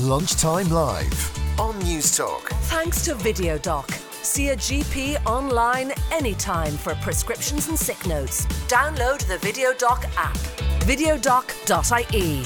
Lunchtime Live on News Talk. Thanks to VideoDoc. See a GP online anytime for prescriptions and sick notes. Download the VideoDoc app. videodoc.ie.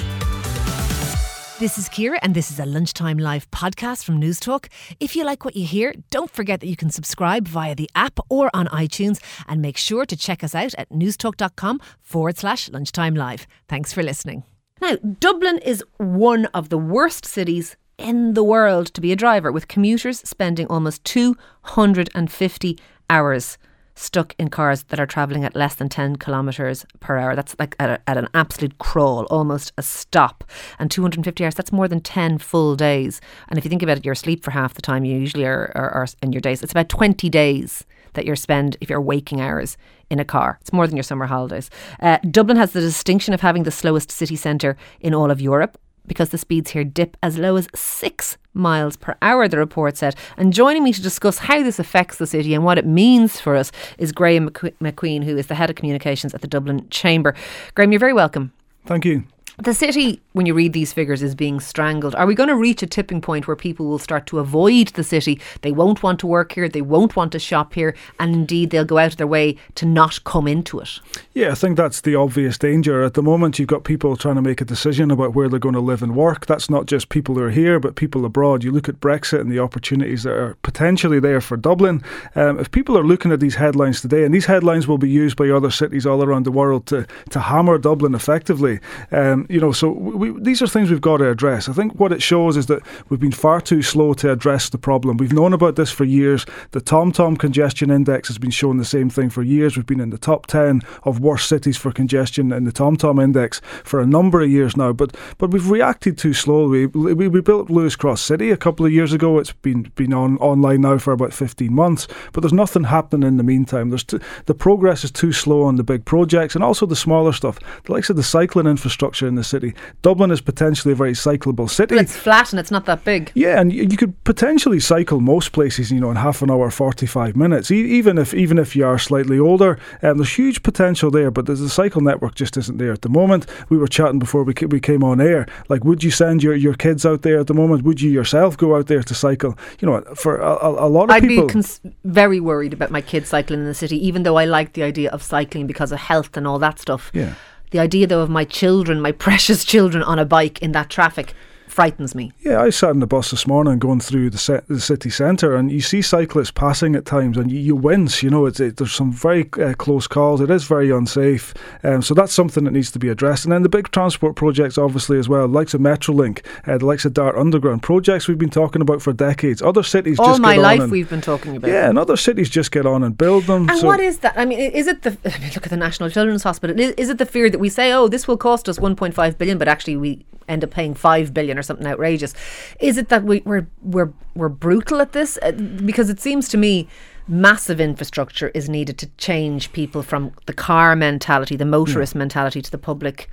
This is Ciara, and this is a lunchtime live podcast from News Talk. If you like what you hear, don't forget that you can subscribe via the app or on iTunes, and make sure to check us out at newstalk.com forward slash lunchtime live. Thanks for listening. Now, Dublin is one of the worst cities in the world to be a driver, with commuters spending almost 250 hours stuck in cars that are travelling at less than 10 kilometres per hour. That's like at, a, at, an absolute crawl, almost a stop. And 250 hours, that's more than 10 full days. And if you think about it, you're asleep for half the time you usually are, are, are in your days. It's about 20 days that you spend if you're waking hours in a car. It's more than your summer holidays. Uh, Dublin has the distinction of having the slowest city centre in all of Europe because the speeds here dip as low as six miles per hour, the report said. And joining me to discuss how this affects the city and what it means for us is Graham McQueen, who is the head of communications at the Dublin Chamber. Graham, you're very welcome. Thank you. The city, when you read these figures, is being strangled. Are we going to reach a tipping point where people will start to avoid the city? They won't want to work here, they won't want to shop here, and indeed they'll go out of their way to not come into it. Yeah, I think that's the obvious danger. At the moment, you've got people trying to make a decision about where they're going to live and work. That's not just people who are here, but people abroad. You look at Brexit and the opportunities that are potentially there for Dublin. Um, if people are looking at these headlines today, and these headlines will be used by other cities all around the world to, to hammer Dublin effectively. Um, you know, so we, these are things we've got to address. I think what it shows is that we've been far too slow to address the problem. We've known about this for years. The TomTom congestion index has been showing the same thing for years. We've been in the top 10 of worst cities for congestion in the TomTom index for a number of years now, but but we've reacted too slowly. We, we, we built Luas Cross City a couple of years ago. It's been been on online now for about 15 months, but there's nothing happening in the meantime. There's t- the progress is too slow on the big projects and also the smaller stuff, the likes of the cycling infrastructure in the city. Dublin is potentially a very cyclable city. But it's flat and it's not that big. Yeah, and you, you could potentially cycle most places, you know, in half an hour, forty-five minutes. E- even if even if you are slightly older, um, there's huge potential there. But the cycle network just isn't there at the moment. We were chatting before we we came on air. Like, would you send your, your kids out there at the moment? Would you yourself go out there to cycle? You know, for a, a, a lot of I'd people, be cons- very worried about my kids cycling in the city, even though I like the idea of cycling because of health and all that stuff. Yeah. The idea, though, of my children, my precious children, on a bike in that traffic frightens me. Yeah, I sat in the bus this morning going through the, se- the city centre, and you see cyclists passing at times, and you, you wince. You know, it's, it, there's some very uh, close calls. It is very unsafe, um, so that's something that needs to be addressed. And then the big transport projects, obviously as well, likes of Metrolink, uh, the likes of Dart Underground projects we've been talking about for decades. Other cities all just my life and, we've been talking about. Yeah, and other cities just get on and build them. And so what is that? I mean, is it the I mean, look at the National Children's Hospital? Is, is it the fear that we say, oh, this will cost us 1.5 billion, but actually we end up paying five billion or something outrageous? Is it that we, we're we're we're brutal at this? Uh, because it seems to me massive infrastructure is needed to change people from the car mentality, the motorist Hmm. mentality, to the public.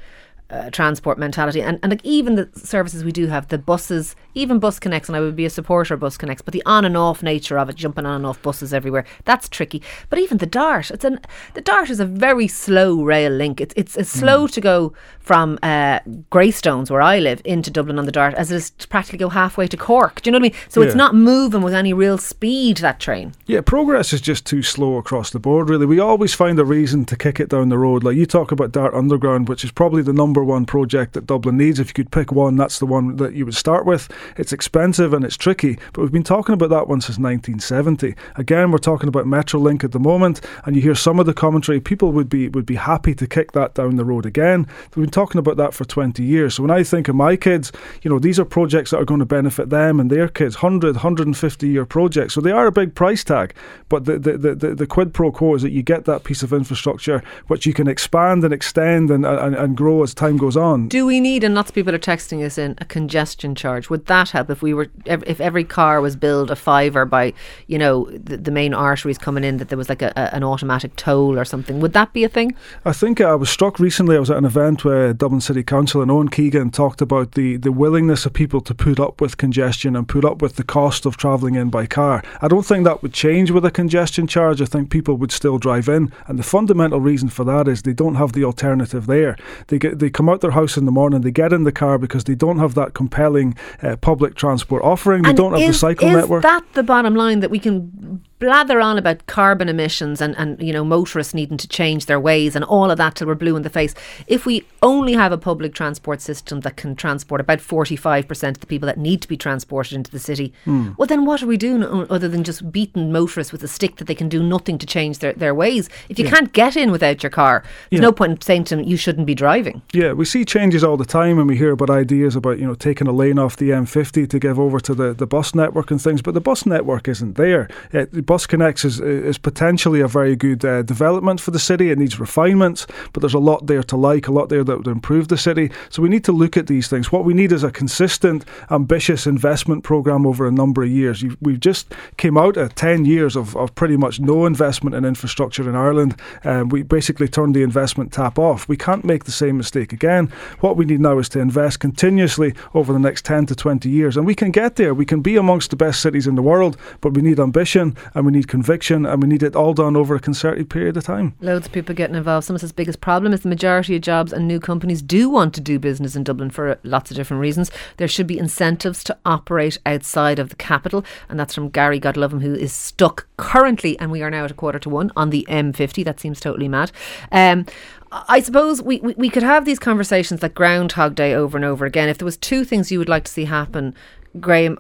Uh, transport mentality. And, and like even the services we do have the buses even bus connects and I would be a supporter of bus connects but the on and off nature of it jumping on and off buses everywhere that's tricky. But even the dart it's an the dart is a very slow rail link. It's it's, it's slow to go from uh, Greystones where I live into Dublin on the dart as it is to practically go halfway to Cork. Do you know what I mean? So it's not moving with any real speed that train. Yeah, progress is just too slow across the board, really. We always find a reason to kick it down the road. Like you talk about Dart Underground, which is probably the number one project that Dublin needs. If you could pick one, that's the one that you would start with. It's expensive and it's tricky, but we've been talking about that one since 1970. Again, we're talking about Metrolink at the moment, and you hear some of the commentary. People would be would be happy to kick that down the road again. We've been talking about that for 20 years. So when I think of my kids, you know, these are projects that are going to benefit them and their kids. 100, 150 year projects. So they are a big price tag, but the the, the, the, the quid pro quo is that you get that piece of infrastructure which you can expand and extend and, and, and grow as time goes on. Do we need, and lots of people are texting us in, a congestion charge? Would that help if we were, if every car was billed a fiver by, you know, the, the main arteries coming in, that there was like a, a, an automatic toll or something? Would that be a thing? I think uh, I was struck recently. I was at an event where Dublin City Council and Owen Keegan talked about the, the willingness of people to put up with congestion and put up with the cost of travelling in by car. I don't think that would change with a congestion charge. I think people would still drive in, and the fundamental reason for that is they don't have the alternative there. They get they come out their house in the morning, they get in the car because they don't have that compelling uh, public transport offering. They And don't have is, the cycle is network. that the bottom line that we can blather on about carbon emissions and, and you know motorists needing to change their ways and all of that till we're blue in the face if we only have a public transport system that can transport about 45% of the people that need to be transported into the city Hmm. well then what are we doing other than just beating motorists with a stick that they can do nothing to change their, their ways if you can't get in without your car there's Yeah. no point in saying to them you shouldn't be driving Yeah, we see changes all the time, and we hear about ideas about you know taking a lane off the M50 to give over to the, the bus network and things. But the bus network isn't there. Uh, the Bus Connects is is potentially a very good uh, development for the city. It needs refinements, but there's a lot there to like, a lot there that would improve the city. So we need to look at these things. What we need is a consistent, ambitious investment program over a number of years. You've, we've just came out of ten years of, of pretty much no investment in infrastructure in Ireland. Um, we basically turned the investment tap off. We can't make the same mistake again. What we need now is to invest continuously over the next 10 to 20 years. And we can get there. We can be amongst the best cities in the world, but we need ambition and we need conviction and we need it all done over a concerted period of time. Loads of people getting involved. Someone says biggest problem is the majority of jobs and new companies do want to do business in Dublin for lots of different reasons. There should be incentives to operate outside of the capital, and that's from Gary Godlovem, who is stuck currently, and we are now at a quarter to one on the M50. That seems totally mad. Um, I suppose we, we, we could have these conversations like Groundhog Day over and over again. If there was two things you would like to see happen, Graham,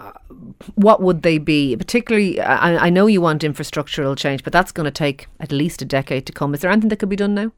what would they be? Particularly, I, I know you want infrastructural change, but that's going to take at least a decade to come. Is there anything that could be done now?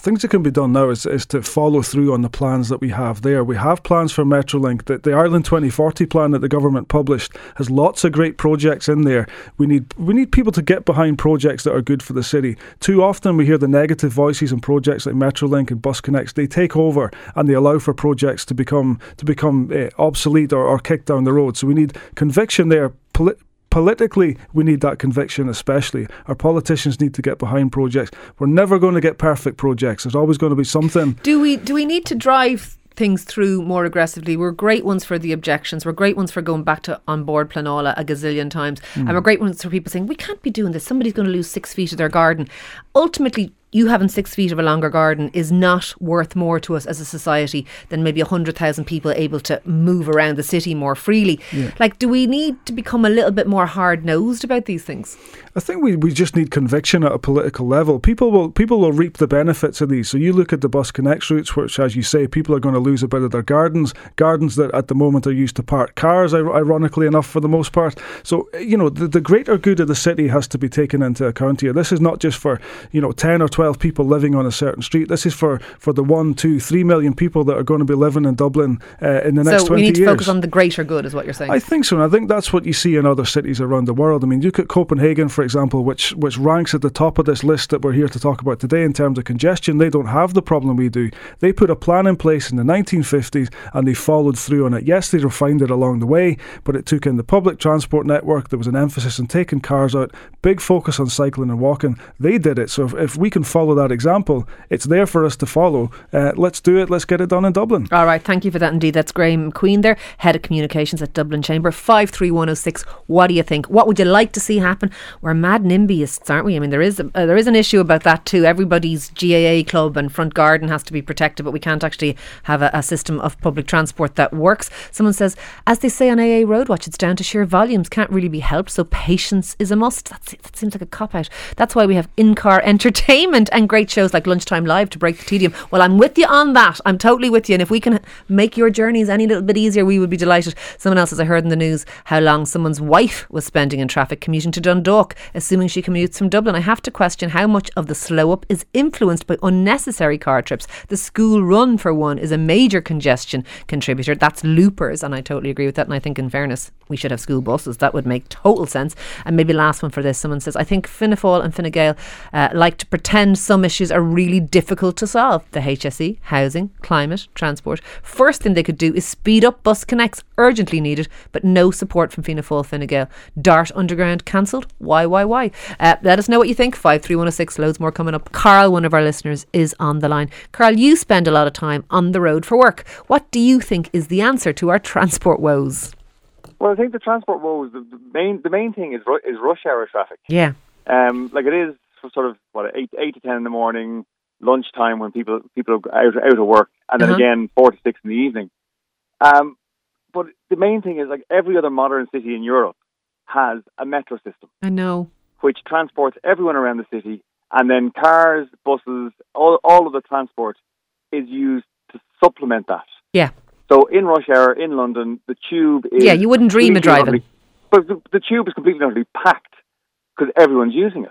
Things that can be done now is, is to follow through on the plans that we have there. We have plans for Metrolink. The, the Ireland 2040 plan that the government published has lots of great projects in there. We need we need people to get behind projects that are good for the city. Too often we hear the negative voices on projects like Metrolink and Bus Connects. They take over and they allow for projects to become to become uh, obsolete or, or kicked down the road. So we need conviction there. Poli- politically, we need that conviction, especially. Our politicians need to get behind projects. We're never going to get perfect projects. There's always going to be something. Do we do we need to drive things through more aggressively? We're great ones for the objections. We're great ones for going back to An Bord Pleanála a gazillion times, and hmm. we're great ones for people saying we can't be doing this. Somebody's going to lose six feet of their garden. Ultimately. You having six feet of a longer garden is not worth more to us as a society than maybe 100,000 people able to move around the city more freely. Like, do we need to become a little bit more hard nosed about these things? I think we, we just need conviction at a political level. People will people will reap the benefits of these. So you look at the bus connects routes, which, as you say, people are going to lose a bit of their gardens. Gardens that at the moment are used to park cars, ironically enough, for the most part. So you know the, the greater good of the city has to be taken into account here. This is not just for you know ten or twelve people living on a certain street. This is for for the one, two, three million people that are going to be living in Dublin uh, in the next so twenty we need to years. focus on the greater good, is what you're saying. I think so, and I think that's what you see in other cities around the world. I mean, look at Copenhagen, for example, which which ranks at the top of this list that we're here to talk about today in terms of congestion. They don't have the problem we do. They put a plan in place in the 1950s and they followed through on it. Yes, they refined it along the way, but it took in the public transport network. There was an emphasis on taking cars out, big focus on cycling and walking. They did it. So if, if we can follow that example, it's there for us to follow. Uh, let's do it. Let's get it done in Dublin. All right, thank you for that indeed. That's Graham Queen there, Head of Communications at Dublin Chamber. 53106. What do you think? What would you like to see happen? We're mad NIMBYists, aren't we? I mean, there is uh, there is an issue about that too. Everybody's GAA club and front garden has to be protected, but we can't actually have a, a system of public transport that works. Someone says, as they say on AA Roadwatch, it's down to sheer volumes, can't really be helped, so patience is a must. That's, that seems like a cop out. That's why we have in car entertainment and great shows like Lunchtime Live to break the tedium. Well, I'm with you on that. I'm totally with you. And if we can make your journeys any little bit easier, we would be delighted. Someone else, as I heard in the news, how long someone's wife was spending in traffic commuting to Dundalk, assuming she commutes from Dublin. I have to question how much of the slow up is influenced by unnecessary car trips. The school run, for one, is a major congestion contributor. That's loopers, and I totally agree with that. And I think, in fairness, we should have school buses. That would make total sense. And maybe last one for this, someone says, I think Fianna and Fine Gael uh, like to pretend some issues are really difficult to solve. The HSE, housing, climate, transport. First thing they could do is speed up bus connects, urgently needed, but no support from Fianna Fáil, Fine Gael. Dart Underground cancelled. Why, why, why? Uh, let us know what you think. 53106, loads more coming up. Carl, one of our listeners, is on the line. Carl, you spend a lot of time on the road for work. What do you think is the answer to our transport woes? Well, I think the transport woes. The, the main the main thing is ru- is rush hour traffic. Yeah. Um, like it is sort of what eight eight to ten in the morning, lunchtime when people people are out, out of work, and then Uh-huh. again four to six in the evening. Um, but the main thing is like every other modern city in Europe has a metro system I know. which transports everyone around the city, and then cars, buses, all all of the transport is used to supplement that. Yeah. So in rush hour in London, the tube is Yeah, you wouldn't dream of driving. But the, the tube is completely utterly packed because everyone's using it,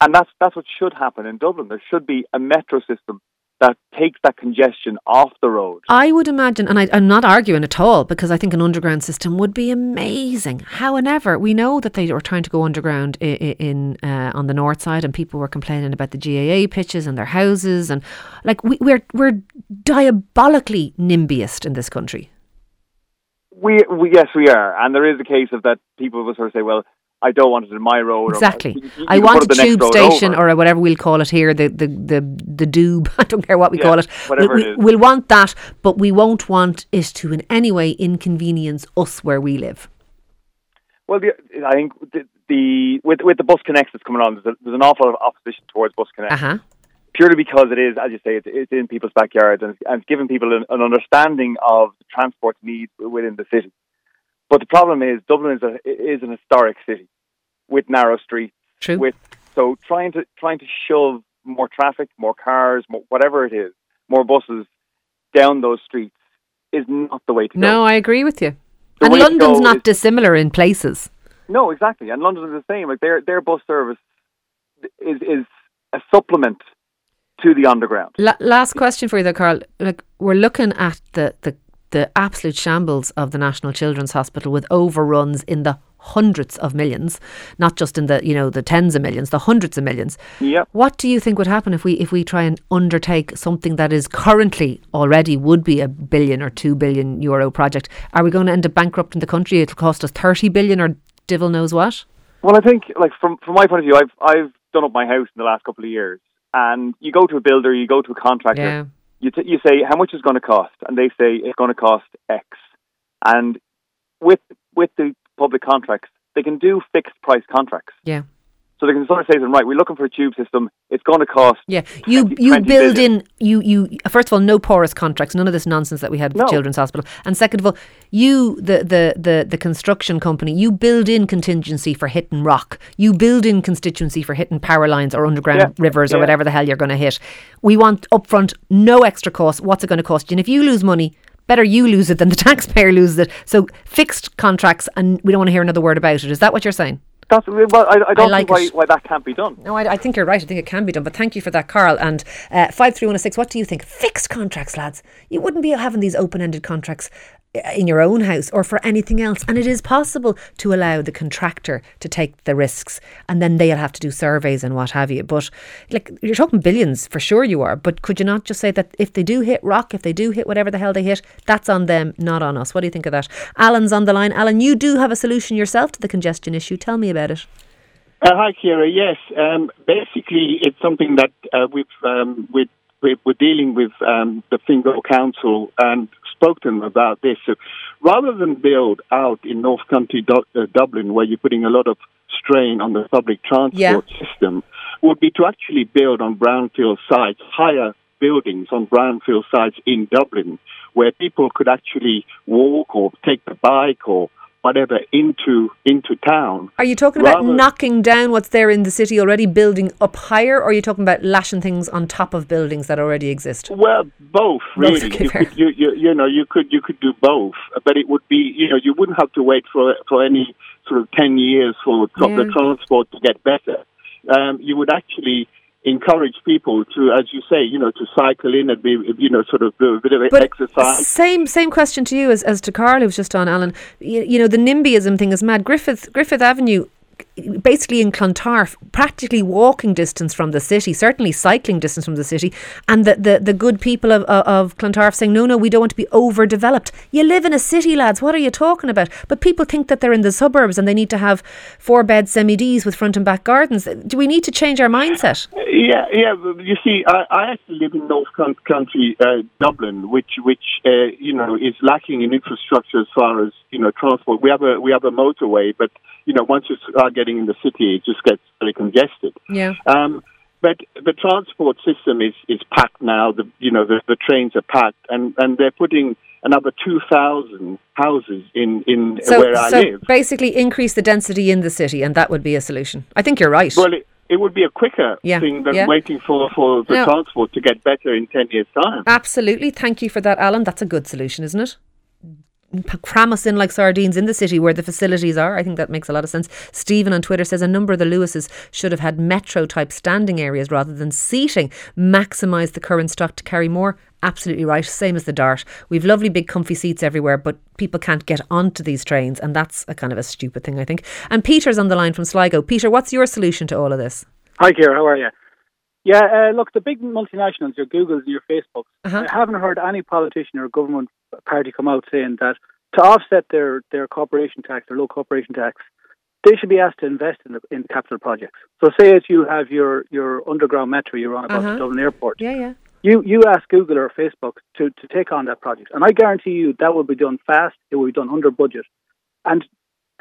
and that's that's what should happen in Dublin. There should be a metro system that takes that congestion off the road. I would imagine, and I, I'm not arguing at all, because I think an underground system would be amazing. However, we know that they were trying to go underground in, in uh, on the north side, and people were complaining about the GAA pitches and their houses, and like we, we're we're diabolically nimbyist in this country. We, we yes, we are, and there is a case of that people will sort of say, "Well, I don't want it in my road." Exactly. Or, you- you I want a it the next tube station over. or whatever we'll call it here, the the the, the doob. I don't care what we Yeah, call it. whatever we, it is. we, will want that, but we won't want it to in any way inconvenience us where we live. Well, the, I think the, the with with the bus connects that's coming on, there's, a, there's an awful lot of opposition towards bus connects, Uh huh. purely because it is, as you say, it's, it's in people's backyards and it's, and it's giving people an, an understanding of the transport needs within the city. But the problem is, Dublin is a is an historic city with narrow streets. True. With so trying to trying to shove more traffic, more cars, more, whatever it is, more buses down those streets is not the way to go. No, I agree with you. The and London's not is- dissimilar in places. No, exactly. And London's the same. Like their their bus service is is a supplement to the underground. La- last question for you, though, Carl. Like we're looking at the, the the absolute shambles of the National Children's Hospital with overruns in the hundreds of millions, not just in the you know the tens of millions, the hundreds of millions. Yep. What do you think would happen if we if we try and undertake something that is currently already would be a billion or two billion euro project? Are we going to end up bankrupting the country? It'll cost us thirty billion or devil knows what. Well, I think like from from my point of view, I've I've done up my house in the last couple of years, and you go to a builder, you go to a contractor, Yeah. you t- you say how much is going to cost, and they say it's going to cost X, and with with the public contracts, they can do fixed price contracts. Yeah. So they can sort of say to them, right, we're looking for a tube system. It's going to cost. Yeah, you 20 you 20 build billion. in you you first of all no porous contracts, none of this nonsense that we had with No. Children's Hospital, and second of all, you the, the the the construction company you build in contingency for hitting rock, you build in constituency for hitting power lines or underground Yeah, rivers or yeah. whatever the hell you're going to hit. We want upfront no extra cost. What's it going to cost you? And if you lose money. Better you lose it than the taxpayer loses it. So fixed contracts, and we don't want to hear another word about it. Is that what you're saying? That's well, I, I don't like see why, why that can't be done. No, I, I think you're right. I think it can be done. But thank you for that, Carl. And uh, five three one six. What do you think? Fixed contracts, lads. You wouldn't be having these open ended contracts in your own house or for anything else. And it is possible to allow the contractor to take the risks, and then they'll have to do surveys and what have you. But like you're talking billions for sure, you are. But could you not just say that if they do hit rock, if they do hit whatever the hell they hit, that's on them, not on us? What do you think of that? Alan's on the line. Alan, you do have a solution yourself to the congestion issue. Tell me about it. Uh, hi, Ciara. Yes, um, basically, it's something that uh, we've um, we, we, we're dealing with um, the Fingal Council and spoke to them about this. So, rather than build out in North County Du- uh, Dublin, where you're putting a lot of strain on the public transport system, would be to actually build on brownfield sites, higher buildings on brownfield sites in Dublin, where people could actually walk or take the bike or whatever into into town. Are you talking about knocking down what's there in the city already, building up higher, or are you talking about lashing things on top of buildings that already exist? Well, both really. okay, you, could, you, you, you know, you could you could do both, but it would be you know you wouldn't have to wait for for any sort of ten years for tr- the transport to get better. Um, you would actually encourage people to, as you say, you know, to cycle in and be you know sort of do a bit of But exercise. same same question to you as, as to Carl, who was just on, Alan. You, you know, the NIMBYism thing is mad. Griffith Griffith Avenue, basically in Clontarf, practically walking distance from the city, certainly cycling distance from the city, and the, the, the good people of, of, of Clontarf saying, no, no, we don't want to be overdeveloped. You live in a city, lads. What are you talking about? But people think that they're in the suburbs and they need to have four bed semi Ds with front and back gardens. Do we need to change our mindset? Yeah, yeah. You see, I, I actually live in North Country, uh, Dublin, which, which uh, you know, is lacking in infrastructure as far as you know transport. We have a we have a motorway, but you know, once you start getting in the city, it just gets very congested. Yeah. Um, but the transport system is, is packed now. The you know the, the trains are packed, and, and they're putting another two thousand houses in in So, where I so live. basically, increase the density in the city, and that would be a solution. I think you're right. Well, it, it would be a quicker Yeah, thing than yeah. waiting for, for the No. transport to get better in ten years' time. Absolutely. Thank you for that, Alan. That's a good solution, isn't it? Cram us in like sardines in the city where the facilities are. I think that makes a lot of sense. Stephen on Twitter says a number of the Luases should have had metro type standing areas rather than seating. Maximise the current stock to carry more. Absolutely right. Same as the Dart. We've lovely big comfy seats everywhere, but people can't get onto these trains, and that's a kind of a stupid thing, I think. And Peter's on the line from Sligo. Peter, what's your solution to all of this? Hi, Ciara. How are you? Yeah, uh, look, the big multinationals, your Googles and your Facebooks, Uh-huh. I haven't heard any politician or government party come out saying that to offset their, their corporation tax, their low corporation tax, they should be asked to invest in the, in capital projects. So, say as you have your, your underground metro you're on about Uh-huh. the Dublin Airport, Yeah, yeah. you, you ask Google or Facebook to, to take on that project, and I guarantee you that will be done fast. It will be done under budget, and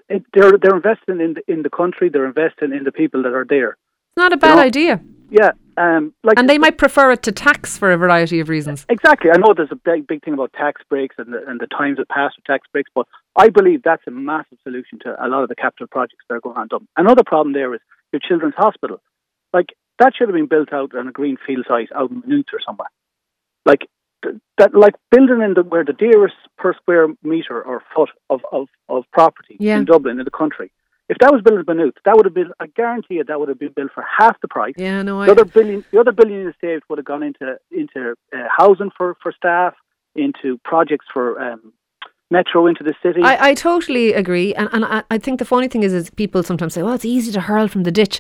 it, they're they're investing in the, in the country. They're investing in the people that are there. It's not a bad know, idea. Yeah, um, like And they might prefer it to tax for a variety of reasons. Exactly. I know there's a big, big thing about tax breaks and the, and the times that pass with tax breaks, but I believe that's a massive solution to a lot of the capital projects that are going on. in Dublin. Another problem there is your children's hospital. Like that should have been built out on a green field site out in Newt or somewhere. Like th- that, like building in the where the dearest per square meter or foot of of, of property Yeah. in Dublin in the country. If that was built in Maynooth, that would have been, I guarantee you, that would have been built for half the price. Yeah, no, I. The other billion, the other billion you saved would have gone into into uh, housing for, for staff, into projects for um, metro into the city. I, I totally agree, and and I, I think the funny thing is, is people sometimes say, "Well, it's easy to hurl from the ditch,"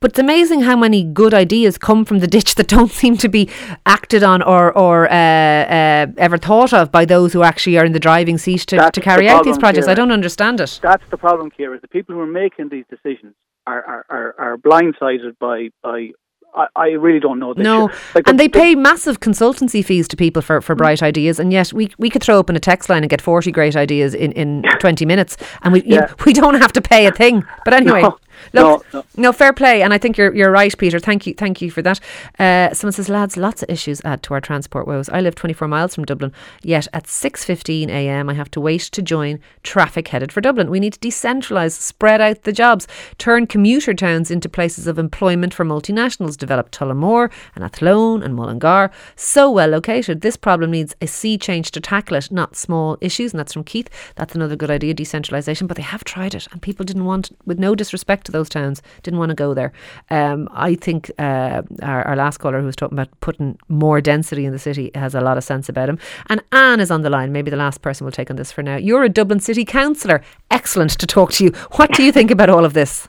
but it's amazing how many good ideas come from the ditch that don't seem to be acted on or or uh, uh, ever thought of by those who actually are in the driving seat to, That's to the carry out these projects. I don't understand it. That's the problem, Ciara. The people who are making these decisions are are, are, are blindsided by by. I, I really don't know. No, like and the- they pay massive consultancy fees to people for, for bright ideas, and yet we we could throw open a text line and get forty great ideas in, in twenty minutes, and we you- we don't have to pay a thing. But anyway, No, look, no, no, fair play, and I think you're you're right, Peter. Thank you, thank you for that. Uh, someone says, lads, lots of issues add to our transport woes. I live twenty four miles from Dublin, yet at six fifteen a.m. I have to wait to join traffic headed for Dublin. We need to decentralise, spread out the jobs, turn commuter towns into places of employment for multinationals. Develop Tullamore and Athlone and Mullingar, so well located. This problem needs a sea change to tackle it, not small issues. And that's from Keith. That's another good idea, decentralisation. But they have tried it, and people didn't want, with no disrespect to those towns, didn't want to go there. Um, I think uh, our, our last caller who was talking about putting more density in the city has a lot of sense about him. And Anne is on the line. Maybe the last person will take on this for now. You're a Dublin City Councillor. Excellent to talk to you. What do you think about all of this?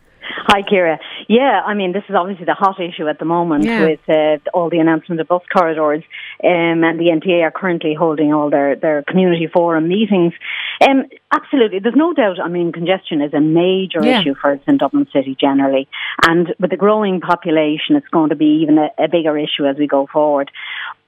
Hi, Ciara. Yeah, I mean, this is obviously the hot issue at the moment Yeah. with uh, all the announcement of bus corridors, um, and the NTA are currently holding all their, their community forum meetings. Um, absolutely, there's no doubt. I mean, congestion is a major Yeah. issue for us in Dublin City generally, and with the growing population, it's going to be even a, a bigger issue as we go forward.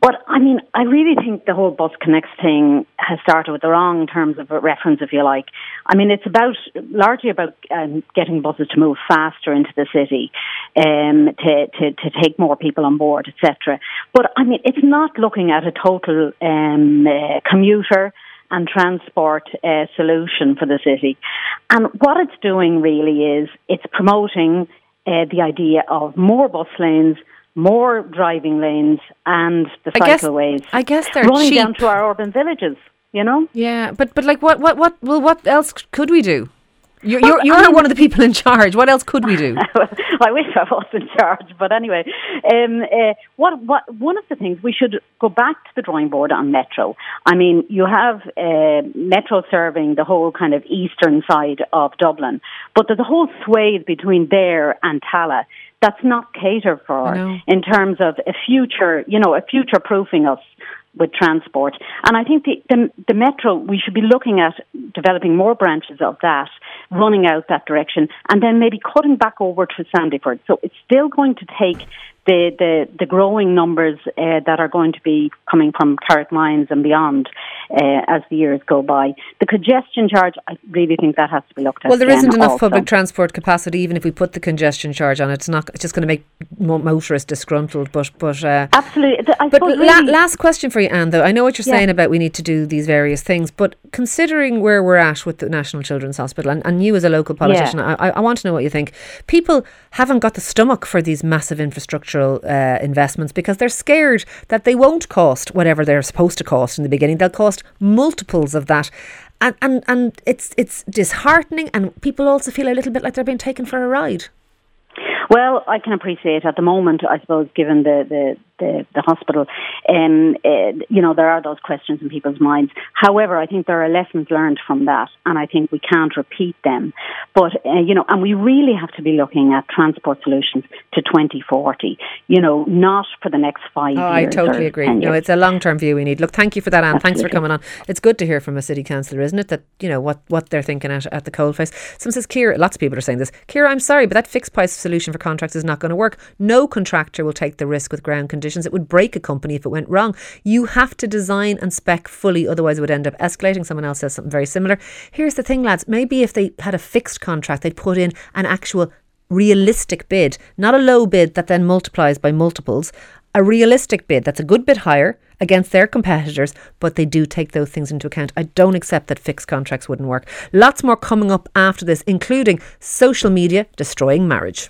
But I mean, I really think the whole Bus Connects thing has started with the wrong terms of reference, if you like. I mean, it's about largely about um, getting buses to move faster into the city, um, to, to to take more people on board, etc. But I mean, it's not looking at a total um, uh, commuter and transport uh, solution for the city. And what it's doing really is it's promoting uh, the idea of more bus lanes, more driving lanes, and the I guess- cycleways. I guess they're running cheap. down to our urban villages. You know. Yeah, but but like what what what well what else could we do? You're you're, you're one of the people in charge. What else could we do? I wish I was in charge, but anyway, um, uh, what what one of the things we should go back to the drawing board on Metro. I mean, you have uh, Metro serving the whole kind of eastern side of Dublin, but there's a whole swathe between there and Tallaght that's not catered for in terms of a future, you know, a future proofing us with transport. And I think the, the, the metro, we should be looking at developing more branches of that, running out that direction, and then maybe cutting back over to Sandyford. So it's still going to take the, the, the growing numbers uh, that are going to be coming from Carrickmines and beyond uh, as the years go by. The congestion charge, I really think that has to be looked at. Well, there isn't enough also. public transport capacity, even if we put the congestion charge on. It's not. It's just going to make motorists disgruntled. But but uh, absolutely. I but really last question for you, Anne. Though I know what you're Yeah. saying about we need to do these various things, but considering where we're at with the National Children's Hospital, and, and you as a local politician, I, I I want to know what you think. People haven't got the stomach for these massive uh, investments because they're scared that they won't cost whatever they're supposed to cost in the beginning. They'll cost multiples of that. And, and and it's it's disheartening, and people also feel a little bit like they're being taken for a ride. Well, I can appreciate at the moment, I suppose, given the the, the, the hospital, um, uh, you know, there are those questions in people's minds. However, I think there are lessons learned from that, and I think we can't repeat them. But, uh, you know, and we really have to be looking at transport solutions to 2040, you know, not for the next five Oh, years. I totally agree. 10 No, it's a long term view we need. Look, thank you for that, Anne. Thanks for coming on. It's good to hear from a city councillor, isn't it? That you know what what they're thinking at, at the coalface. Someone says, Ciara. Lots of people are saying this. Ciara, I'm sorry, but that fixed price solution for contracts is not going to work. No contractor will take the risk with ground conditions. It would break a company if it went wrong. You have to design and spec fully, otherwise it would end up escalating. Someone else says something very similar. Here's the thing, lads. Maybe if they had a fixed contract, they'd put in an actual realistic bid, not a low bid that then multiplies by multiples. A realistic bid that's a good bit higher against their competitors, but they do take those things into account. I don't accept that fixed contracts wouldn't work. Lots more coming up after this, including social media destroying marriage.